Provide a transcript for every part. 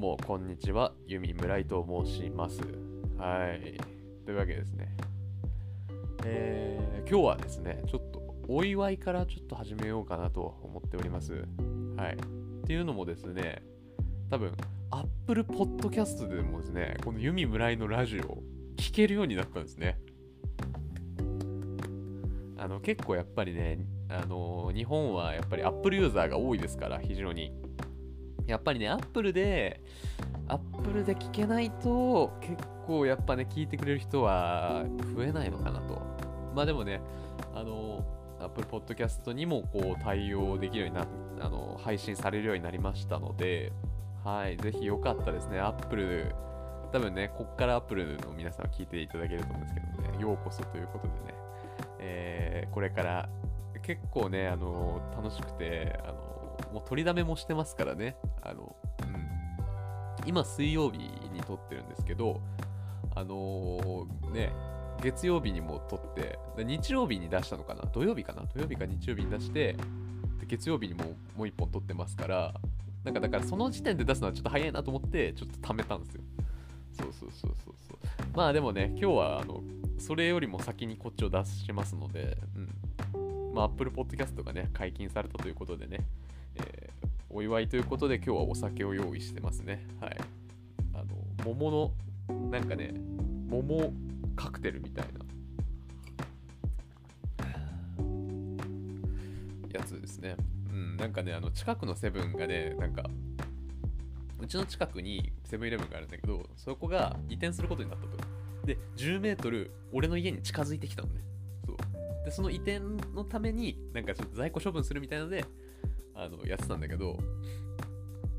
もこんにちは、ユミ村井と申します。はい。というわけですね。えー、今日はですね、ちょっとお祝いからちょっと始めようかなと思っております。はい。っていうのもですね、多分、Apple Podcast でもですね、このユミ村井のラジオ、聞けるようになったんですね。あの結構やっぱりね、あの日本はやっぱり Apple ユーザーが多いですから、非常に。やっぱりね、Apple で、Apple で聞けないと、結構やっぱね、聞いてくれる人は増えないのかなと。まあでもね、あの、Apple Podcast にもこう対応できるようになあの配信されるようになりましたので、はい、ぜひよかったですね、Apple、多分ね、こっから Apple の皆さんは聞いていただけると思うんですけどね、ようこそということでね、えーこれから結構ね、あの楽しくて、あのもう取りだめもしてますからね、あの、うん、今水曜日に撮ってるんですけど、あのね、月曜日にも撮って、日曜日に出したのかな？土曜日かな？土曜日か日曜日に出して、で月曜日にももう一本撮ってますから、なんかだからその時点で出すのはちょっと早いなと思って、ちょっと貯めたんですよ。そうそうそうそうそう。まあでもね、今日はあの、それよりも先にこっちを出してますので、うん。まあ Apple Podcast がね、解禁されたということでね、お祝いということで今日はお酒を用意してますね。はい。あの、桃の、なんかね、桃カクテルみたいなやつですね。うん、なんかね、あの、近くのセブンがね、なんか、うちの近くにセブンイレブンがあるんだけど、そこが移転することになったと。で、10メートル、俺の家に近づいてきたのね。そう。で、その移転のために、なんかちょっと在庫処分するみたいなので、あの、やってたんだけど、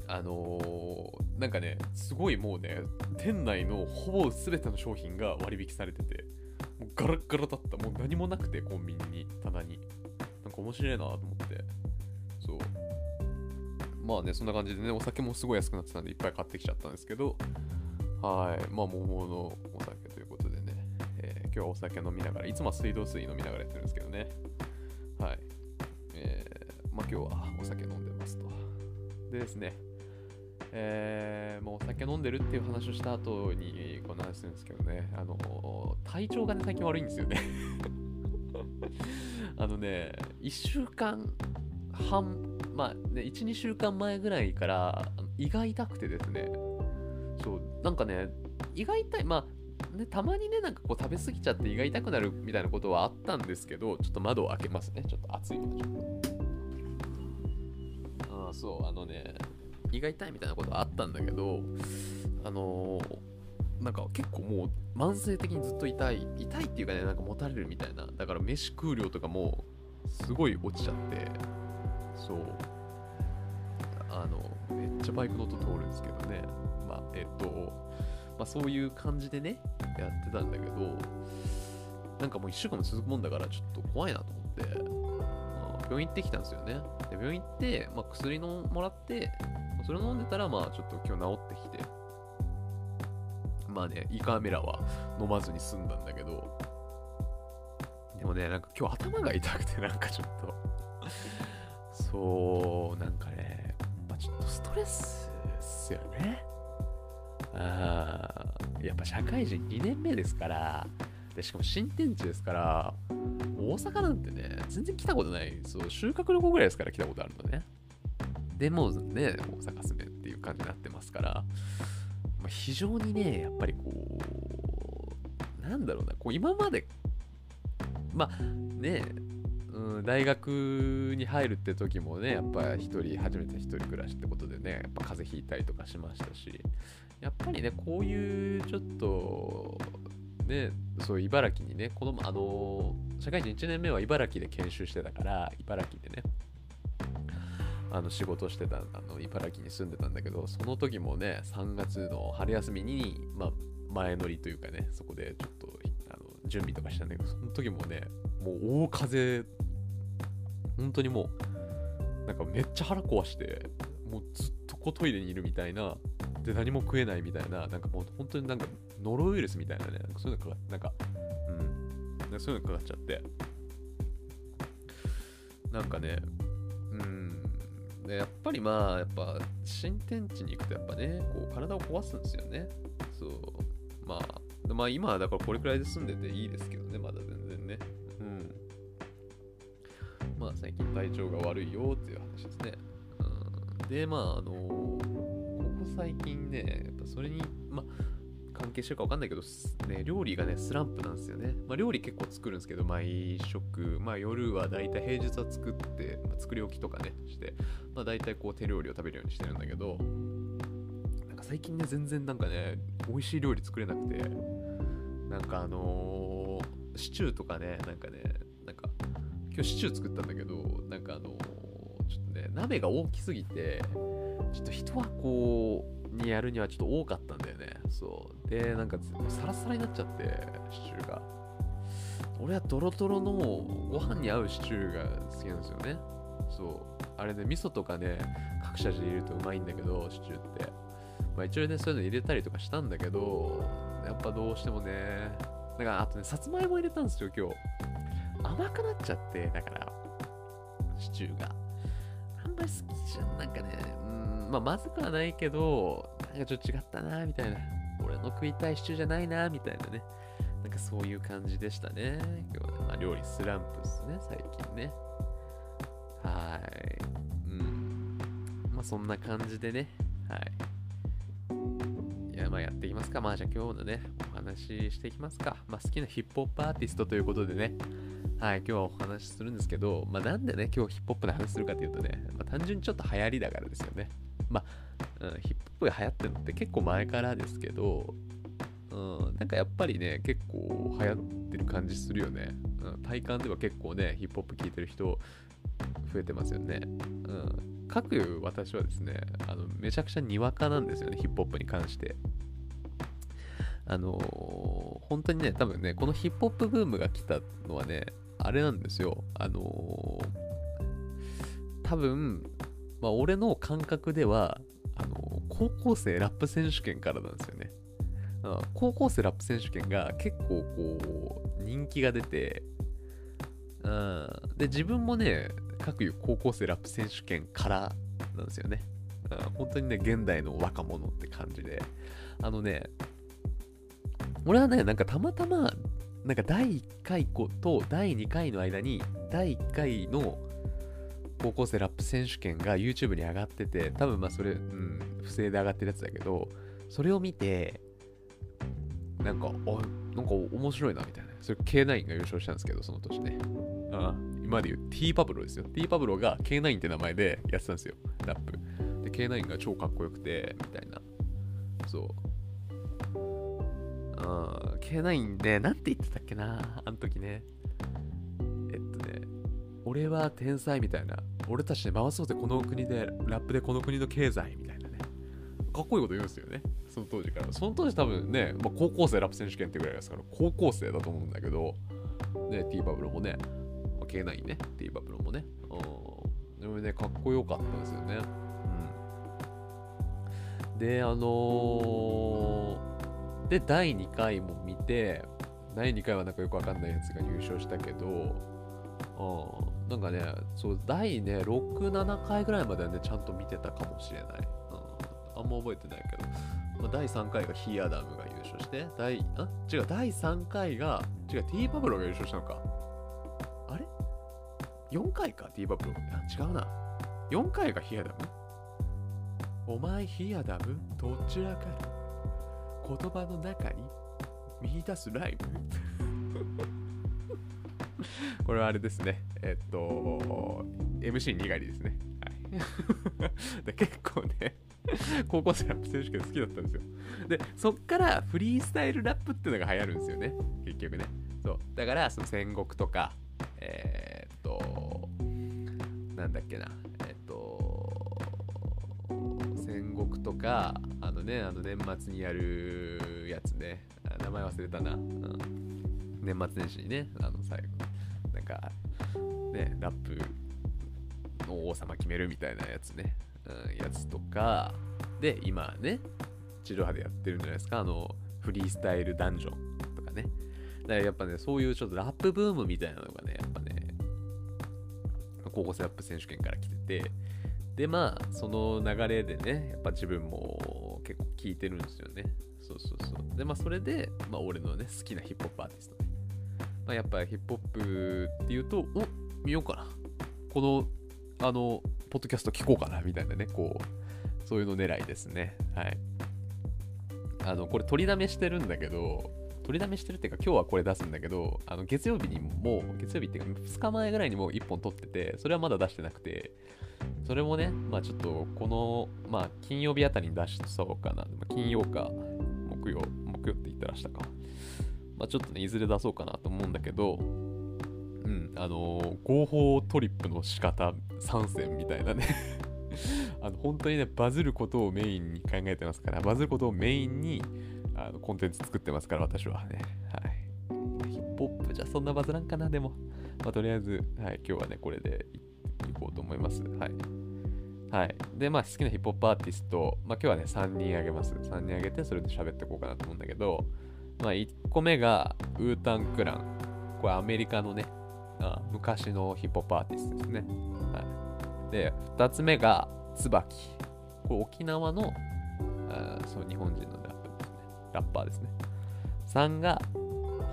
あのーなんかね、すごいもうね、店内のほぼ全ての商品が割引されてて、もうガラッガラだった。もう何もなくて、コンビニに、棚に。なんか面白いなと思って。そう。まあね、そんな感じでね、お酒もすごい安くなってたんで、いっぱい買ってきちゃったんですけど、はい。まあ、桃のお酒ということでね、えー今日はお酒飲みながら、いつもは水道水飲みながらやってるんですけどね。はい。まあ今日はお酒飲んでますと。でですね、えーもうお酒飲んでるっていう話をした後にこの話するんですけどね、あの、体調がね、最近悪いんですよね。あのね、1週間半、まあね、1、2週間前ぐらいから胃が痛くてですね、そう、なんかね、胃が痛い、まあ、ね、たまにね、なんかこう食べ過ぎちゃって胃が痛くなるみたいなことはあったんですけど、ちょっと窓を開けますね。ちょっと暑いので、ちょっと。そう、あのね、胃が痛いみたいなことあったんだけど、あのーなんか結構もう慢性的にずっと痛い、痛いっていうかね、なんかもたれるみたいな。だから飯食う量とかもすごい落ちちゃって、そう。あの、めっちゃバイクの音通るんですけどね。まあ、えっと、まあそういう感じでね、やってたんだけど、なんかもう1週間も続くもんだからちょっと怖いなと思って、病院行ってきたんですよね。で病院行って、まあ、薬のもらって、まそれ飲んでたら、まあちょっと今日治ってきて、まあね、胃カメラは飲まずに済んだんだけど、でもね、なんか今日頭が痛くて、なんかちょっと、そう、なんかね、まあちょっとストレスっすよね。あーやっぱ社会人2年目ですから、でしかも新天地ですから、大阪なんてね、全然来たことない、そう、収穫の子ぐらいですから来たことあるのね。でもね、大阪住めっていう感じになってますから、まあ、非常にね、やっぱりこう、なんだろうな、こう今まで、まあね、うん、大学に入るって時もね、やっぱ一人、初めて一人暮らしってことでね、やっぱ風邪ひいたりとかしましたし、やっぱりね、こういうちょっと、ね、そう茨城にね、子供、あの、社会人1年目は茨城で研修してたから、茨城でね、あの仕事してたあの茨城に住んでたんだけどその時もね3月の春休みに、まあ、前乗りというかねそこでちょっとあの準備とかしたんだけどその時もねもう大風本当にもうなんかめっちゃ腹壊してもうずっとこうトイレにいるみたいなで何も食えないみたいななんかもう本当になんかノロウイルスみたいなねそういうのかかなんかうんそういうのかかっちゃって。なんかねうんでやっぱりまあやっぱ新天地に行くとやっぱねこう体を壊すんですよね。そう。まあまあ今はだからこれくらいで住んでていいですけどねまだ全然ね。うん。まあ最近体調が悪いよっていう話ですね、うん、でまああのここ最近ねやっぱそれにまあ関係してるか分かんないけど、ね、料理がね、スランプなんですよね。まあ、料理結構作るんですけど、毎食、まあ、夜はだいたい平日は作って、まあ、作り置きとかね、して、まあ、大体こう手料理を食べるようにしてるんだけど、なんか最近ね、全然なんかね、美味しい料理作れなくて、なんかあのー、シチューとかね、なんかね、なんか、今日シチュー作ったんだけど、なんかあのー、ちょっとね、鍋が大きすぎて、ちょっと人はこう、にやるにはちょっと多かったんだよね。そう。で、なんかサラサラになっちゃって、シチューが。俺はドロドロのご飯に合うシチューが好きなんですよね。そう。あれね、味噌とかね、各社で入れるとうまいんだけど、シチューって。まあ一応ね、そういうの入れたりとかしたんだけど、やっぱどうしてもね、だからあとね、さつまいも入れたんですよ、今日。甘くなっちゃって、だから、シチューが。あんまり好きじゃん、なんかね、うん、まあまずくはないけど、なんかちょっと違ったな、みたいな。俺の食いたいシチューじゃないな、みたいなね。なんかそういう感じでしたね。今日は、まあ、料理スランプっすね、最近ね。はい。うん。まあそんな感じでね。はい。いや、まあやっていきますか。まあじゃあ今日のね、お話ししていきますか。まあ好きなヒップホップアーティストということでね。はい、今日はお話しするんですけど、まあなんでね、今日ヒップホップの話するかというとね、まあ、単純にちょっと流行りだからですよね。まあ、うん、ヒップホップが流行ってるのって結構前からですけど、うん、なんかやっぱりね、結構流行ってる感じするよね。うん、体感では結構ね、ヒップホップ聴いてる人増えてますよね。うん。かく私はですね、あの、めちゃくちゃにわかなんですよね、ヒップホップに関して。あのー、本当にね、多分ね、このヒップホップブームが来たのはね、あれなんですよ。あのー、多分、まあ、俺の感覚では、高校生ラップ選手権からなんですよね。高校生ラップ選手権が結構こう、人気が出て、うん、で、自分もね、各いう高校生ラップ選手権からなんですよね。うん、本当にね、現代の若者って感じで。あのね、俺はね、なんかたまたま、なんか第1回と第2回の間に、第1回の高校生ラップ選手権が YouTube に上がってて、多分まあそれ、うん、不正で上がってるやつだけど、それを見て、なんか、あ、なんか面白いなみたいな。それ K9 が優勝したんですけど、その年ね。ああ今で言う T パブロですよ。T パブロが K9 って名前でやってたんですよ、ラップ。で、K9 が超かっこよくて、みたいな。そう。うん、K9 で、なんて言ってたっけな、あの時ね。えっとね、俺は天才みたいな。俺たちで回そうぜ、この国で、ラップでこの国の経済み。かっこいいこと言うんですよね。その当時から。その当時多分ね、まあ、高校生ラップ選手権ってぐらいですから、高校生だと思うんだけど、ね、T バブルもね、K9 ね、T バブルもね。うん。でもね、かっこよかったですよね。うん。で、あのーで、第2回も見て、第2回はなんかよくわかんないやつが優勝したけど、うん、なんかね、そう、第ね、6、7回ぐらいまではね、ちゃんと見てたかもしれない。あんま覚えてないけど、まあ、第3回がヒーアダムが優勝して、第、あ？違う、第3回が、違う、ティーパブロが優勝したのか。あれ ?4 回か、ティーパブロ。違うな。4回がヒアダム？お前ヒアダム？どちらかる言葉の中に見出すライブ？これはあれですね。えっと、MC にがりですね。はい、で結構ね、高校生ラップ選手権好きだったんですよ。で、そっからフリースタイルラップっていうのが流行るんですよね。結局ね。そう。だから、その戦国とか、えー、っと、なんだっけな。えー、っと、戦国とか、あのね、あの年末にやるやつね、名前忘れたな。うん、年末年始にね、あの最後、なんか、ね、ラップの王様決めるみたいなやつね、うん、やつとか、で、今ね、地上波でやってるんじゃないですか、あの、フリースタイルダンジョンとかね。だからやっぱね、そういうちょっとラップブームみたいなのがね、やっぱね、高校生ラップ選手権から来てて、でまあその流れでねやっぱ自分も結構聞いてるんですよね。そうそうそう。でまあそれで、まあ、俺のね好きなヒップホップアーティストね、まあ、やっぱヒップホップっていうとお見ようかな。このあのポッドキャスト聞こうかなみたいなねこうそういうの狙いですね。はい。あのこれ取りだめしてるんだけど取りだめしてるっていうか今日はこれ出すんだけどあの月曜日にもう月曜日っていうか2日前ぐらいにもう1本撮っててそれはまだ出してなくてそれもねまあちょっとこのまあ金曜日あたりに出しそうかな。金曜か木曜木曜って言ったらしたか。まあちょっとねいずれ出そうかなと思うんだけどうんあのー、合法トリップの仕方参戦みたいなね。あの本当にねバズることをメインに考えてますからバズることをメインにあのコンテンツ作ってますから私はねはいヒップホップじゃそんなバズらんかなでもまあとりあえずはい今日はねこれでいこうと思いますはいはい。で、まあ、好きなヒップホップアーティスト、まあ、今日はね、3人あげます。3人あげて、それで喋っていこうかなと思うんだけど、まあ、1個目が、ウータン・クラン。これアメリカのね、あ昔のヒップホップアーティストですね。はい。で、2つ目が、椿。これ沖縄の、あそう日本人のラップですね。ラッパーですね。3が、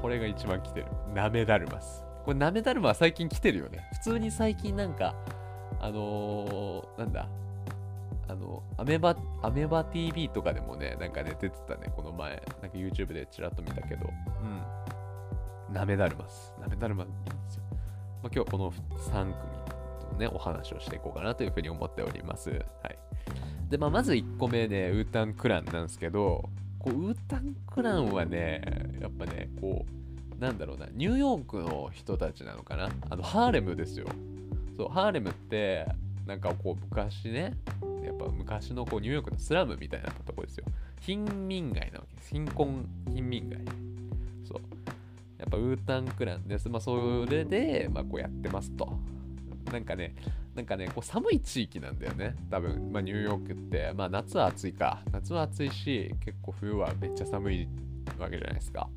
これが一番来てる。ナメダルマス。これナメダルマは最近来てるよね。普通に最近なんか、あのー、なんだ、あの、アメバ、アメバ TV とかでもね、なんかね、出てたね、この前。なんか YouTube でちらっと見たけど、うん。ナメダルマス。ナメダルマいいんですよ。まあ、今日はこの3組ね、お話をしていこうかなというふうに思っております。はい。で、まあ、まず1個目ね、ウータンクランなんですけど、こう、ウータンクランはね、やっぱね、こう、なんだろうな、ニューヨークの人たちなのかな？あの、ハーレムですよ。そうハーレムってなんかこう昔ねやっぱ昔のこうニューヨークのスラムみたいなとこですよ。貧民街なわけです。貧困貧民街。そう。やっぱウータンクランです。まあそれでまあこうやってますと。なんかねなんかねこう寒い地域なんだよね。多分、まあ、ニューヨークって。まあ夏は暑いか。夏は暑いし結構冬はめっちゃ寒いわけじゃないですか。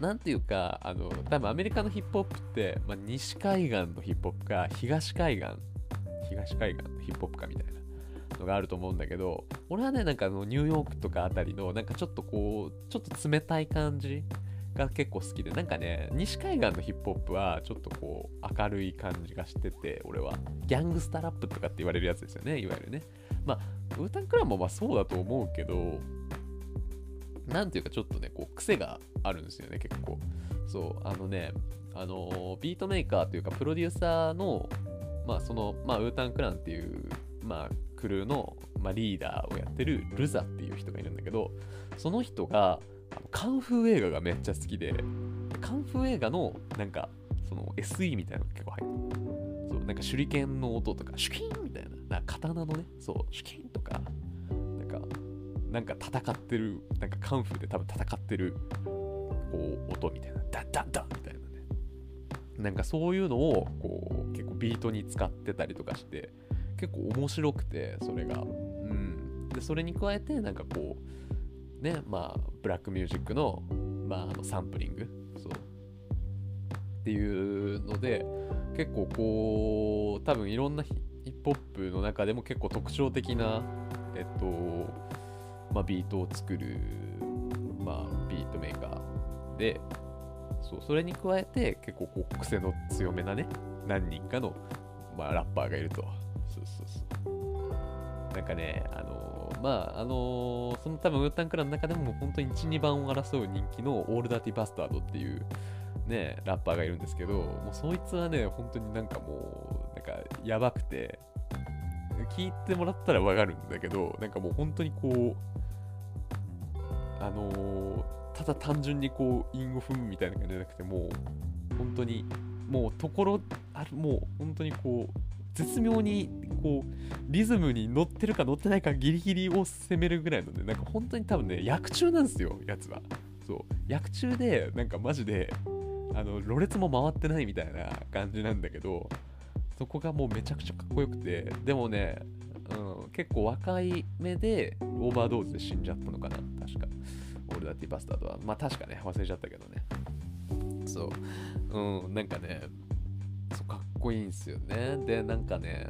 なんていうか、あの、多分アメリカのヒップホップって、まあ、西海岸のヒップホップか、東海岸、東海岸のヒップホップかみたいなのがあると思うんだけど、俺はね、なんかあの、ニューヨークとかあたりの、なんかちょっとこう、ちょっと冷たい感じが結構好きで、なんかね、西海岸のヒップホップはちょっとこう、明るい感じがしてて、俺は。ギャングスタラップとかって言われるやつですよね、いわゆるね。まあ、ウータンクランもまあそうだと思うけど、なんていうかちょっとね、こう、癖があるんですよね、結構。そう、あのね、あの、ビートメーカーというか、プロデューサーの、まあ、その、まあ、ウータンクランっていう、まあ、クルーの、まあ、リーダーをやってるルザっていう人がいるんだけど、その人が、カンフー映画がめっちゃ好きで、カンフー映画の、なんか、その SE みたいなのが結構入ってる。そう、なんか手裏剣の音とか、シュキンみたいな、な刀のね、そう、シュキンとか、なんか、なんか戦ってる、なんかカンフーで多分戦ってる、こう、音みたいな、ダンダンダンみたいなね。なんかそういうのを、こう、結構ビートに使ってたりとかして、結構面白くて、それが。うん。で、それに加えて、なんかこう、ね、まあ、ブラックミュージックの、まあ、あのサンプリング、そう。っていうので、結構こう、多分いろんなヒップホップの中でも結構特徴的な、えっと、まあ、ビートを作る、まあ、ビートメーカーで、そうそれに加えて結構こう癖の強めなね、何人かの、まあ、ラッパーがいると。そうそうそう。なんかね、あのー、まあ、あのー、その多分ウータンクラの中でも本当に1、2番を争う人気のオールダーティバスタードっていうね、ラッパーがいるんですけど、もうそいつはね、本当になんかもう、なんかやばくて、聞いてもらったらわかるんだけど、なんかもう本当にこう、あのー、ただ単純にこう、韻を踏むみたいな感じじゃなくて、もう、本当に、もうところ、ある、もう本当にこう、絶妙にこうリズムに乗ってるか乗ってないかギリギリを攻めるぐらいのねなんか本当に多分ね役中なんですよやつは。そう。役中でなんかマジであのろれつも回ってないみたいな感じなんだけどそこがもうめちゃくちゃかっこよくてでもね、うん、結構若い目でオーバードーズで死んじゃったのかな確か。オールダーティーバスタードは。まあ確かね忘れちゃったけどね。そう。うんなんかねそうかっこいいんすよね。でなんかね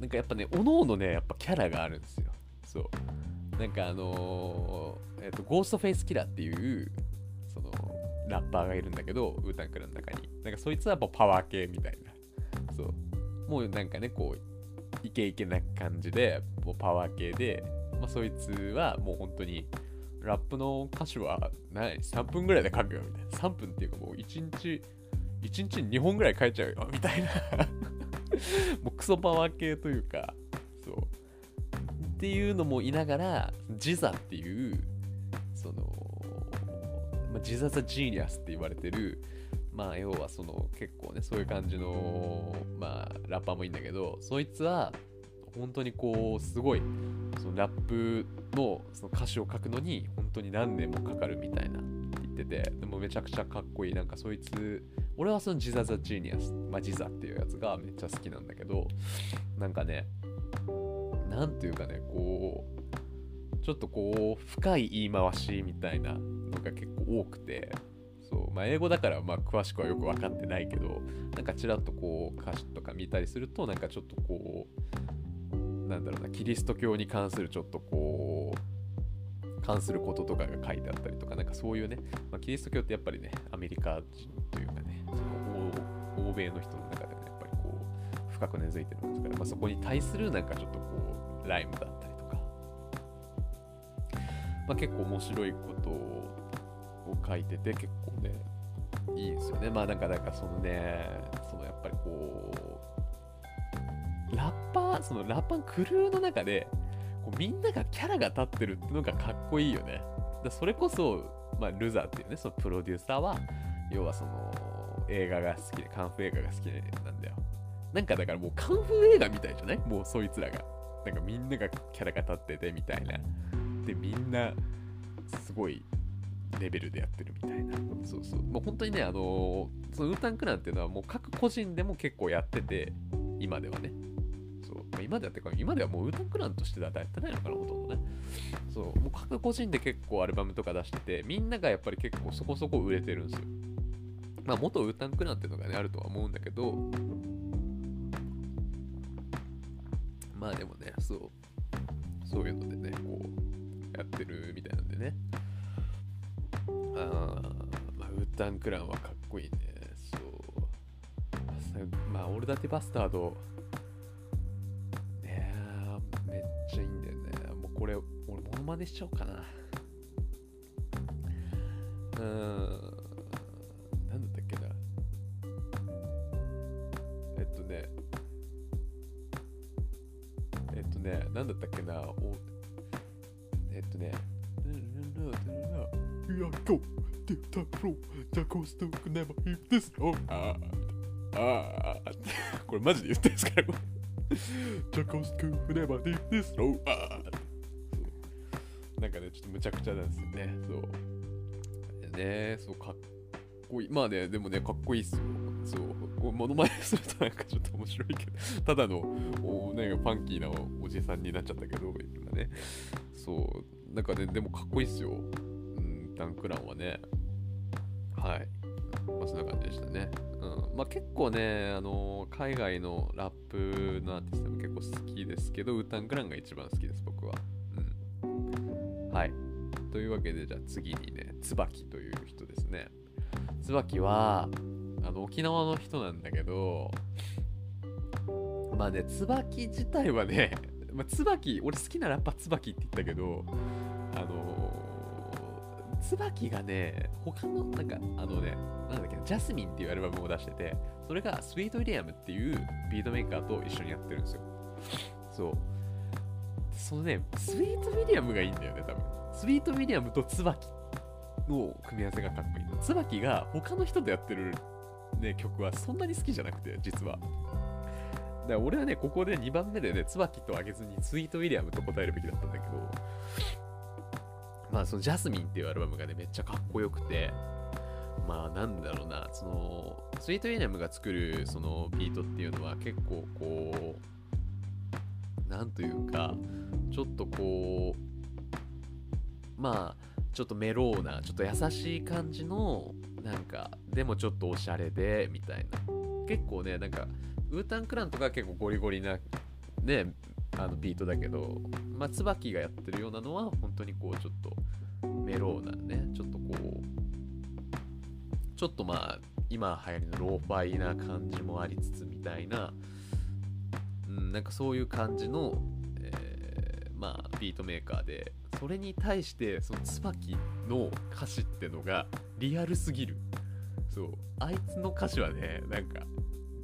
なんかやっぱねおのおのねやっぱキャラがあるんですよ。そう。なんかあのー、えっ、ー、とゴーストフェイスキラーっていうそのラッパーがいるんだけどウータンクラの中に。なんかそいつはもうパワー系みたいな。そう。もうなんかねこうイケイケな感じでもうパワー系で、まあ、そいつはもう本当にラップの歌詞は何3分ぐらいで書くよみたいな。3分っていうかもう1日1日に2本ぐらい書いちゃうよ。みたいな。もうクソパワー系というかそう。っていうのもいながらジザっていうその、まあ、ジザ・ザ・ジーニアスって言われてるまあ要はその結構ねそういう感じのまあラッパーもいいんだけどそいつは本当にこうすごいそのラップのその歌詞を書くのに本当に何年もかかるみたいな。言っててでもめちゃくちゃかっこいい。なんかそいつ俺はそのジザ・ザ・ジーニアスまあジザっていうやつがめっちゃ好きなんだけどなんかねなんていうかねこうちょっとこう深い言い回しみたいなのが結構多くてそうまあ、英語だからまあ詳しくはよく分かってないけどなんかちらっとこう歌詞とか見たりするとなんかちょっとこうなんだろうなキリスト教に関するちょっとこう関することとかが書いてあったりとかなんかそういうね、まあ、キリスト教ってやっぱりねアメリカ人というかねその欧米の人の中でねやっぱりこう深く根付いてるんですから、まあ、そこに対するなんかちょっとこうライムだったりとか、まあ、結構面白いことをを書いてて結構ねいいですよね。まあなんかなんかそのねそのやっぱりこうラッパーそのラッパークルーの中でこうみんながキャラが立ってるってのがかっこいいよねだそれこそ、まあ、ルザーっていうねそのプロデューサーは要はその映画が好きでカンフー映画が好きなんだよなんかだからもうカンフー映画みたいじゃない？もうそいつらがなんかみんながキャラが立っててみたいなでみんなすごいレベルでやってるみたいな。そうそう。もう本当にね、あのー、そのウータンクランっていうのはもう各個人でも結構やってて、今ではね。まあ、今でやってか、今ではもうウータンクランとしてはやってないのかな、ほとんどね。そう。もう各個人で結構アルバムとか出してて、みんながやっぱり結構そこそこ売れてるんですよ。まあ、元ウータンクランっていうのがね、あるとは思うんだけど、まあでもね、そう。そういうのでね、こう、やってるみたいなんでね。あまあ、ウータンクランはかっこいいね。そう。まあ、オールダティバスタード、真似しちゃおうかな。うーん、なんだっけな。えっとね、えっとね、なんだったっけな。おえっとね、うんうんうんうんうんうん。いや、今日、デュータプロ、ジャコストーク、ネバー、ヒップです。あーあーこれマジで言ってるんですかこれ。ジャコストーク、ネバー、ヒップです。おーあーなんかね、ちょっとむちゃくちゃなんですよね。そう。ねそう、かっこいい。まあね、でもね、かっこいいっすよ。そう、こうモノマネするとなんかちょっと面白いけど、ただのおなんかファンキーなおじさんになっちゃったけど、今ね。そう、なんかね、でもかっこいいっすよ。タンクランはね、はい。まあ、そんな感じでしたね。うん。まあ、結構ね、あのー、海外のラップのアーティストも結構好きですけど、ウータンクランが一番好きです、僕は。はい。というわけで、じゃあ次にね、椿という人ですね。椿は、あの、沖縄の人なんだけど、まあね、椿自体はね、まあ、椿、俺好きなラッパー椿って言ったけど、あのー唾奇がね、他の、なんか、あのね、なんだっけ、 Jasmine っていうアルバムを出してて、それが Sweet William っていうビートメーカーと一緒にやってるんですよ。そう。そのね、 Sweet William がいいんだよね、多分。スウィート・ウィアムと椿の組み合わせがかっこいい。唾奇が他の人とやってる、ね、曲はそんなに好きじゃなくて、実は。だから俺はね、ここで2番目でね、唾奇とあげずに Sweet William と答えるべきだったんだけど、まあそのジャスミンっていうアルバムがね、めっちゃかっこよくて、まあなんだろうな、その、スイートエニアムが作るそのビートっていうのは結構こう、なんというか、ちょっとこう、まあ、ちょっとメローな、ちょっと優しい感じの、なんか、でもちょっとおしゃれで、みたいな。結構ね、なんか、ウータンクランとか結構ゴリゴリなねあのビートだけど、まあ、唾奇がやってるようなのは本当にこうちょっとメローなねちょっとこうちょっとまあ今流行りのローファイな感じもありつつみたいな、なんかそういう感じの、えー、まあビートメーカーでそれに対してその唾奇の歌詞ってのがリアルすぎる。そう。あいつの歌詞はねなんか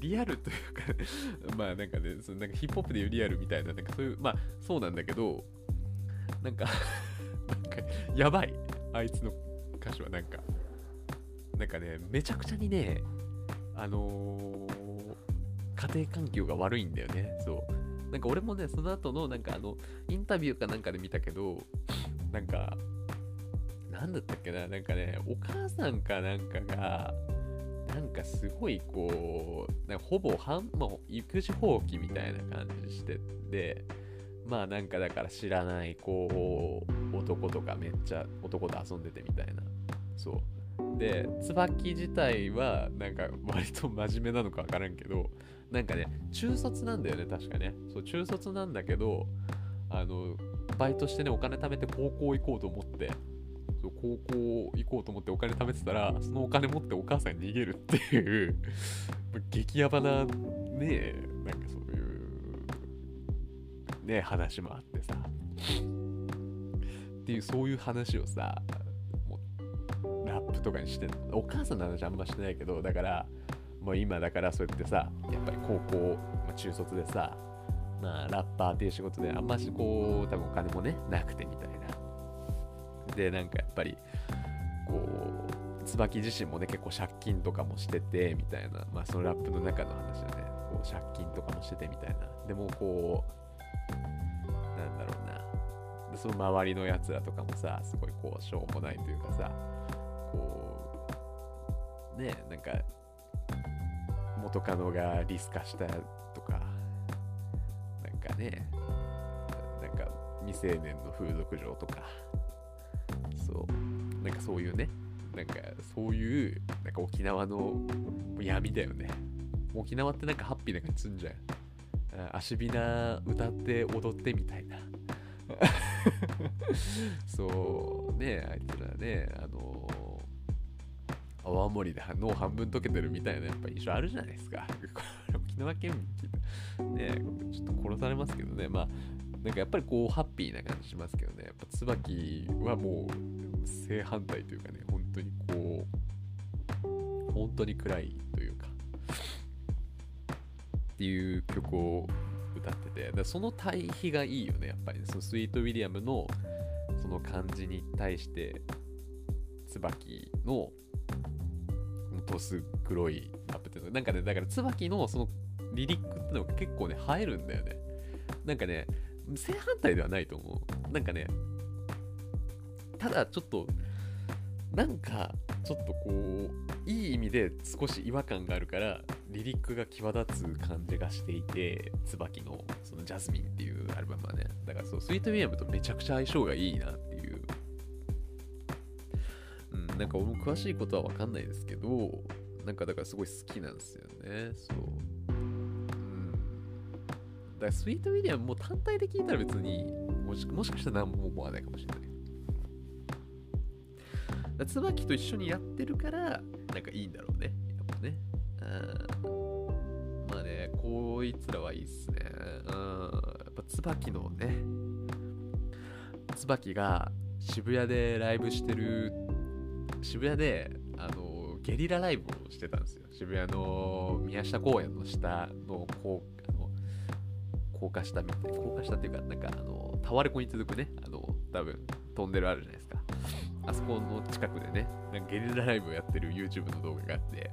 リアルというか まあなんかねそのなんかヒップホップでいうリアルみたいななんかそういうまあそうなんだけどなんか なんかやばい。あいつの歌詞はなんか。なんかねめちゃくちゃにねあのー、家庭環境が悪いんだよねそうなんか俺もねその後のなんかあのインタビューかなんかで見たけどなんかなんだったっけななんかねお母さんかなんかがなんかすごいこう、なんかほぼ半、まあ、育児放棄みたいな感じしてて、まあなんかだから知らないこう男とかめっちゃ男と遊んでてみたいな。そう。で、椿自体はなんか割と真面目なのかわからんけど、なんかね、中卒なんだよね、確かね。そう、中卒なんだけど、あの、バイトしてね、お金貯めて高校行こうと思って、そう高校行こうと思ってお金貯めてたらそのお金持ってお母さんに逃げるっていう激ヤバなねなんかそういうね話もあってさっていうそういう話をさップとかにしてお母さんの話あんましてないけどだからもう今だからそうやってさやっぱり高校、まあ、中卒でさまあラッパーっていう仕事であんましこう多分お金もねなくてみたいな。で、なんかやっぱり、こう、椿自身もね、結構借金とかもしてて、みたいな、まあそのラップの中の話だね、こう借金とかもしててみたいな。でもこう、なんだろうな。その周りのやつらとかもさ、すごいこう、しょうもないというかさ、こう、ね、なんか、元カノがリス化したとか、なんかね、なんか未成年の風俗嬢とか、そうなんかそういうねなんかそういうなんか沖縄の闇だよね。沖縄ってなんかハッピーな感じすんじゃん。足びな歌って踊ってみたいな。そうねあいつらねあの泡盛で脳半分溶けてるみたいなやっぱ印象あるじゃないですか。沖縄県民ねちょっと殺されますけどね。まあなんかやっぱりこうハッピーな感じしますけどね。やっぱ椿はもう正反対というかね本当にこう本当に暗いというか。っていう曲を歌ってて。でその対比がいいよねやっぱり、ね、そのスイート・ウィリアムのその感じに対して椿のどす黒いラップってなんかねだから椿のそのリリックってのが結構ね映えるんだよねなんかね正反対ではないと思う。なんかね、ただちょっと、なんか、ちょっとこう、いい意味で少し違和感があるから、リリックが際立つ感じがしていて、椿のそのジャズミンっていうアルバムはね、だからそう、スイート・ウィリアムとめちゃくちゃ相性がいいなっていう。なんか俺も詳しいことはわかんないですけど、なんかだからすごい好きなんですよね。そう。うんだからスイートウィリアムも単体で聞いたら別にもしもしかしたら何も思わないかもしれない。だ椿と一緒にやってるからなんかいいんだろうね。やっぱね。まあね、こいつらはいいっすね。うん。やっぱ椿のね、椿が渋谷でライブしてる、渋谷で、あの、ゲリラライブをしてたんですよ。渋谷の宮下公園の下のこう高架下みたい高架下っていうか、なんか、あの、タワレコに続くね、あの、多分、トンネルあるじゃないですか。あそこの近くでね、なんかゲリラライブをやってる YouTube の動画があって、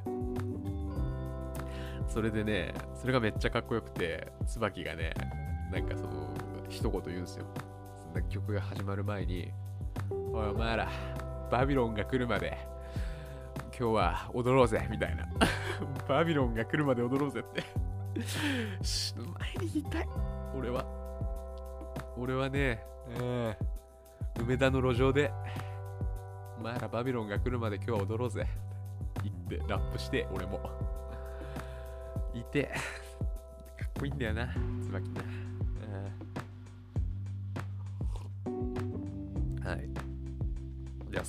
それでね、それがめっちゃかっこよくて、椿がね、なんかその、一言言うんですよ。そんな曲が始まる前に、おいお前ら、バビロンが来るまで、今日は踊ろうぜ、みたいな。バビロンが来るまで踊ろうぜって死ぬ前に言いたい。俺は。俺はね、うん、梅田の路上で、お前らバビロンが来るまで今日は踊ろうぜ。言って、ラップして、俺も。いて、かっこいいんだよな、椿な。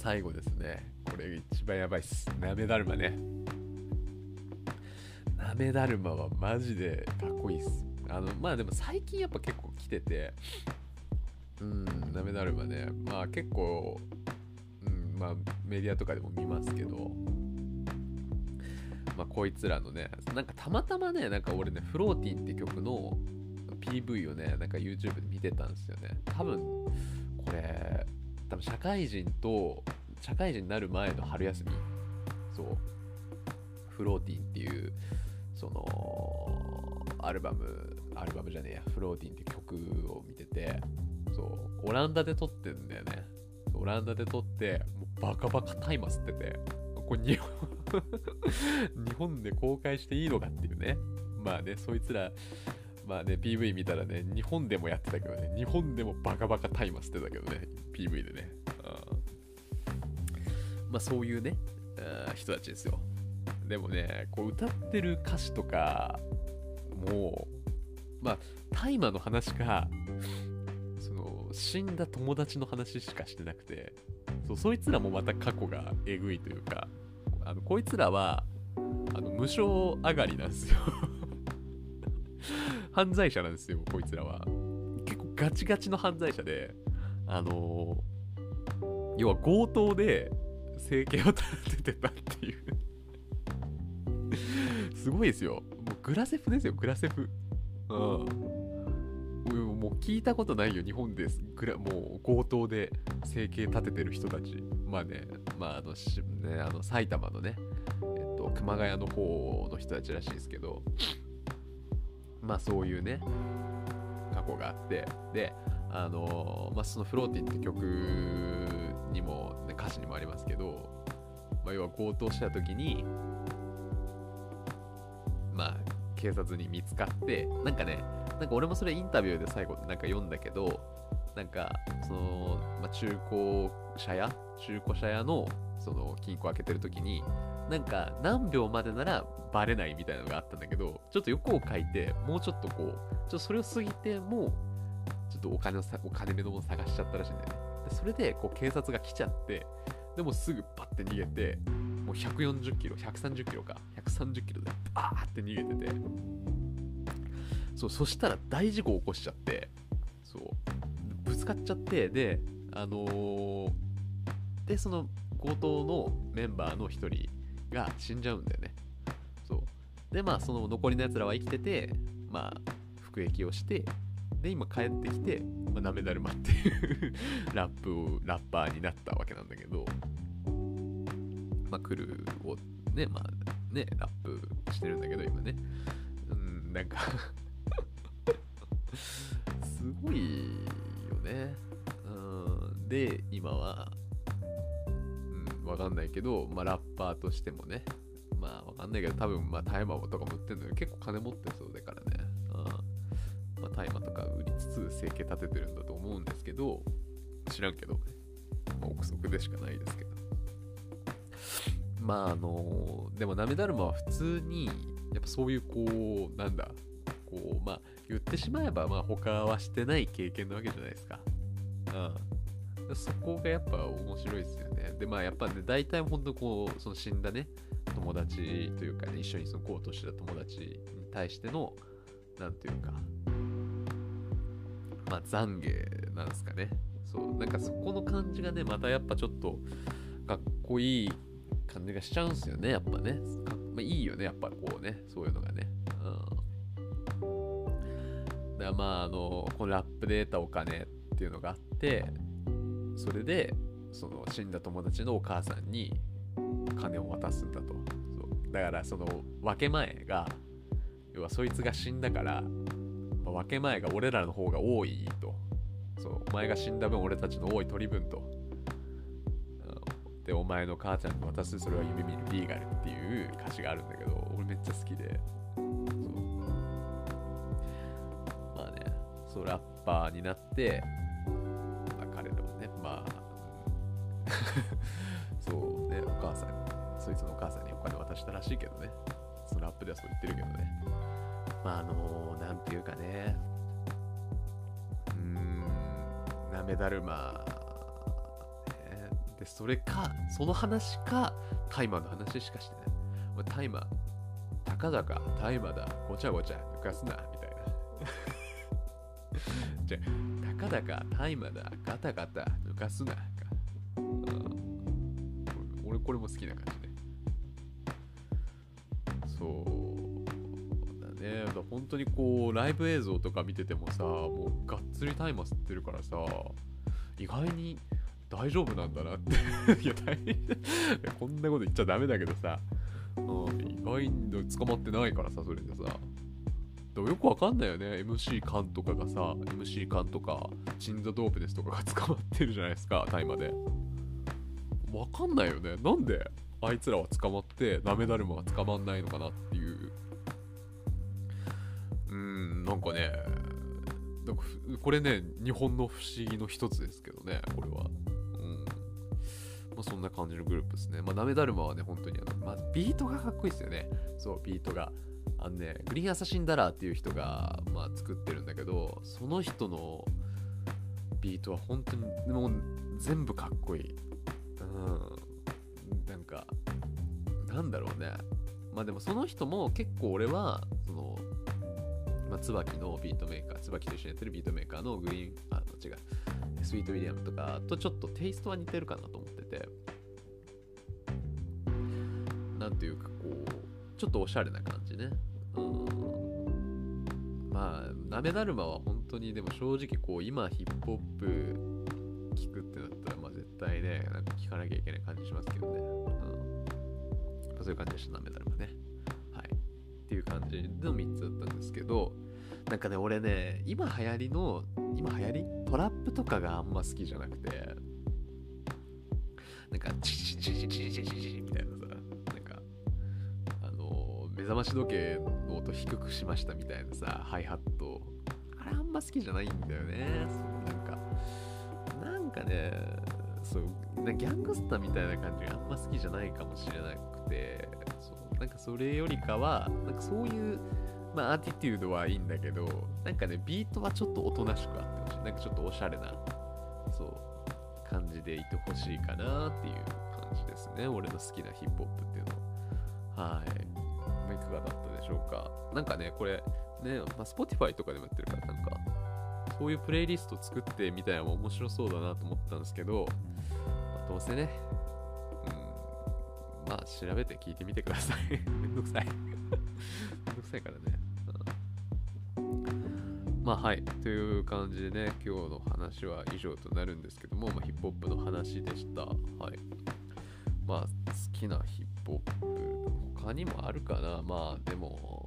最後ですね。これ一番やばいっす。なめだるまね。なめだるまはマジでかっこいいっす。あのまあでも最近やっぱ結構来てて。うんなめだるまね。まあ結構うんまあメディアとかでも見ますけど。まあこいつらのねなんかたまたまねなんか俺ねフローティンって曲の PV をねなんか YouTube で見てたんですよね。多分これ多分社会人と社会人になる前の春休み。そう。フローティンっていうそのアルバムアルバムじゃねえや。フローティンって曲を見ててそう。オランダで撮ってんだよね。オランダで撮ってもうバカバカタイマー吸っててこれ日本 日本で公開していいのかっていうね。まあねそいつらまあね PV 見たらね日本でもやってたけどね日本でもバカバカタイマーってたけどね PV でね。まあそういうね人たちですよ。でもねこう歌ってる歌詞とかもうまあ大麻の話かその死んだ友達の話しかしてなくてそうそいつらもまた過去がえぐいというかあのこいつらはあの無償上がりなんですよ。犯罪者なんですよこいつらは結構ガチガチの犯罪者であのー、要は強盗で生計を立ててたっていう すごいですよ。もうグラセフですよ、グラセフ。うん。もう聞いたことないよ、日本です。グラもう強盗で生計立ててる人たち。まあね、まああの、ね、あの埼玉のね、えっと、熊谷の方の人たちらしいですけど、まあそういうね、過去があって、で、あのまあ、そのフローティンって曲にも、ね、歌詞にもありますけど、まあ、要は強盗した時に、まあ、警察に見つかって、なんかね、なんか俺もそれインタビューで最後なんか読んだけど、なんか、その、まあ、中古車屋中古車屋の、その、金庫開けてる時に、なんか、何秒までならバレないみたいなのがあったんだけど、ちょっと横を書いて、もうちょっとこう、ちょっとそれを過ぎて、も、ちょっとお金を、お金目のもの探しちゃったらしいんだよね。でそれで、こう、警察が来ちゃって、でもすぐパッて逃げて、もう140キロ、130キロか、130キロでバーって逃げてて、そう、そしたら大事故を起こしちゃって、そう、ぶつかっちゃって、で、あのー、で、その強盗のメンバーの一人が死んじゃうんだよね。そう。で、まあ、その残りのやつらは生きてて、まあ、服役をして、で、今帰ってきて、まあ、なめだるまっていう ラップを、ラッパーになったわけなんだけど、まあ、クルーをね、まあね、ラップしてるんだけど、今ね。うん、なんか すごいよね。うん、で、今は、わかんないけど、まあ、ラッパーとしてもね、まあ、わかんないけど、多分、まあ、大麻とかも売ってるのに結構金持ってそうだからね。うん、まあ、大麻とか売りつつ生計立ててるんだと思うんですけど、知らんけどね。まあ、憶測でしかないですけど。まああのでもなめだるまは普通にやっぱそういうこうなんだこうまあ言ってしまえばまあ他はしてない経験なわけじゃないですか。うん。そこがやっぱ面白いですよね。でまあやっぱね大体本当こうその死んだね友達というかね一緒にその行動してた友達に対してのなんていうかまあ懺悔なんですかね。そうなんかそこの感じがねまたやっぱちょっとかっこいい感じがしちゃうんですよね、やっぱね。まあ、いいよね、やっぱこうね、そういうのがね。うん。だまあ、あの、このラップで得たお金っていうのがあって、それで、その死んだ友達のお母さんに金を渡すんだと。そうだからその分け前が、要はそいつが死んだから、まあ、分け前が俺らの方が多いと。そう、お前が死んだ分俺たちの多い取り分と。でお前の母ちゃんに渡すそれは夢見るリーガルっていう歌詞があるんだけど俺めっちゃ好きでそうまあねそうラッパーになって、そうねお母さんにそいつのお母さんにお金渡したらしいけどね。そのラップではそう言ってるけどね。まああのー、なんていうかね。うーんなめだるま、ね。で、それか、その話か、タイマーの話しかしてない。お前タイマー、たかだかタイマーだ、ごちゃごちゃ抜かすな、みたいな。じゃあ、たかだかタイマーだ、ガタガタ抜かすな、これも好きな感じね。そうだね。だ本当にこう、ライブ映像とか見ててもさ、もうがっつりタイマー吸ってるからさ、意外に大丈夫なんだなって。いや、大変こんなこと言っちゃダメだけどさ、う、意外に捕まってないからさ、それでさ。でもよくわかんないよね。MC カンとかがさ、MC カンとか、チンザドープですとかが捕まってるじゃないですか、タイマーで。わかんないよね。なんであいつらは捕まって、ナメダルマは捕まんないのかなっていう。うん、なんかね、なんかこれね、日本の不思議の一つですけどね、これは。うん。まあ、そんな感じのグループですね。まあ、ナメダルマはね、本当にあの、まあ、ビートがかっこいいですよね。そう、ビートが。あのね、グリーンアサシンダラーっていう人が、まあ、作ってるんだけど、その人のビートは本当にもう全部かっこいい。うん。なんか、なんだろうね。まあでもその人も結構俺は、その、まあ、唾奇のビートメーカー、唾奇と一緒にやってるビートメーカーのグリーン、あ違う、 Sweet William とかとちょっとテイストは似てるかなと思ってて、なんていうかこう、ちょっとおしゃれな感じね。うん。まあ、なめだるまは本当にでも正直こう、今ヒップホップ聞くってなったら、なんか聞かなきゃいけない感じしますけどね。うん。そういう感じでした、なめだるまね。はい。っていう感じの3つだったんですけど、なんかね、俺ね、今流行りの、今流行り？トラップとかがあんま好きじゃなくて、なんか、チチチチチチチチチみたいなさ、なんか、あの目覚まし時計の音低くしましたみたいなさ、ハイハット、あれあんま好きじゃないんだよね。なんか、なんかね、そう、なギャングスターみたいな感じがあんま好きじゃないかもしれなくて、そうなんかそれよりかは、なんかそういう、まあ、アーティテュードはいいんだけど、なんかね、ビートはちょっとおとなしくあってほしい。なんかちょっとおしゃれな、そう、感じでいてほしいかなっていう感じですね。俺の好きなヒップホップっていうのは。はい。いかがだったでしょうか。なんかね、これ、ね、まあ、Spotify とかでもやってるから、なんか、そういうプレイリスト作ってみたいなのも面白そうだなと思ったんですけど、どうせね、うん、まあ調べて聞いてみてください。めんどくさい。めんどくさいからね。まあはい。という感じでね、今日の話は以上となるんですけども、まあ、ヒップホップの話でした。はい。まあ好きなヒップホップ、他にもあるかな。まあでも、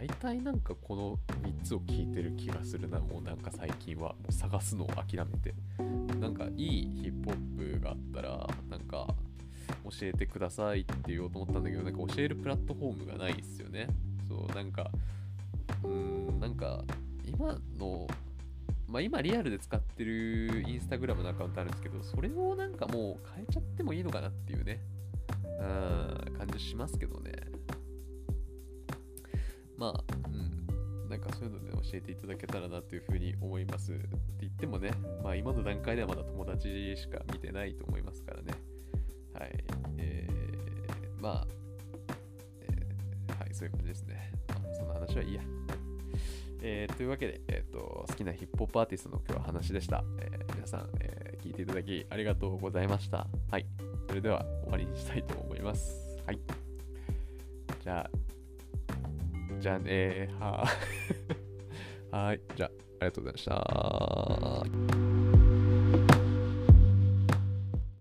大体なんかこの3つを聞いてる気がするな。もうなんか最近はもう探すのを諦めて。なんかいいヒップホップがあったら、なんか教えてくださいって言おうと思ったんだけど、なんか教えるプラットフォームがないっすよね。そう、なんか、うーん、なんか今の、まあ今リアルで使ってるインスタグラムのアカウントあるんですけど、それをなんかもう変えちゃってもいいのかなっていうね、うん、感じしますけどね。まあ、うん、なんかそういうので教えていただけたらなというふうに思います。って言ってもね、まあ今の段階ではまだ友達しか見てないと思いますからね。はい。えー、まあ、えーはい、そういう感じですね。まあ、その話はいいや。えーというわけで、えーと、好きなヒップホップアーティストの今日は話でした。えー皆さん、えー聞いていただきありがとうございました。はい。それでは終わりにしたいと思います。はい。じゃあ、じゃねー。はー はい。じゃあ、ありがとうございました。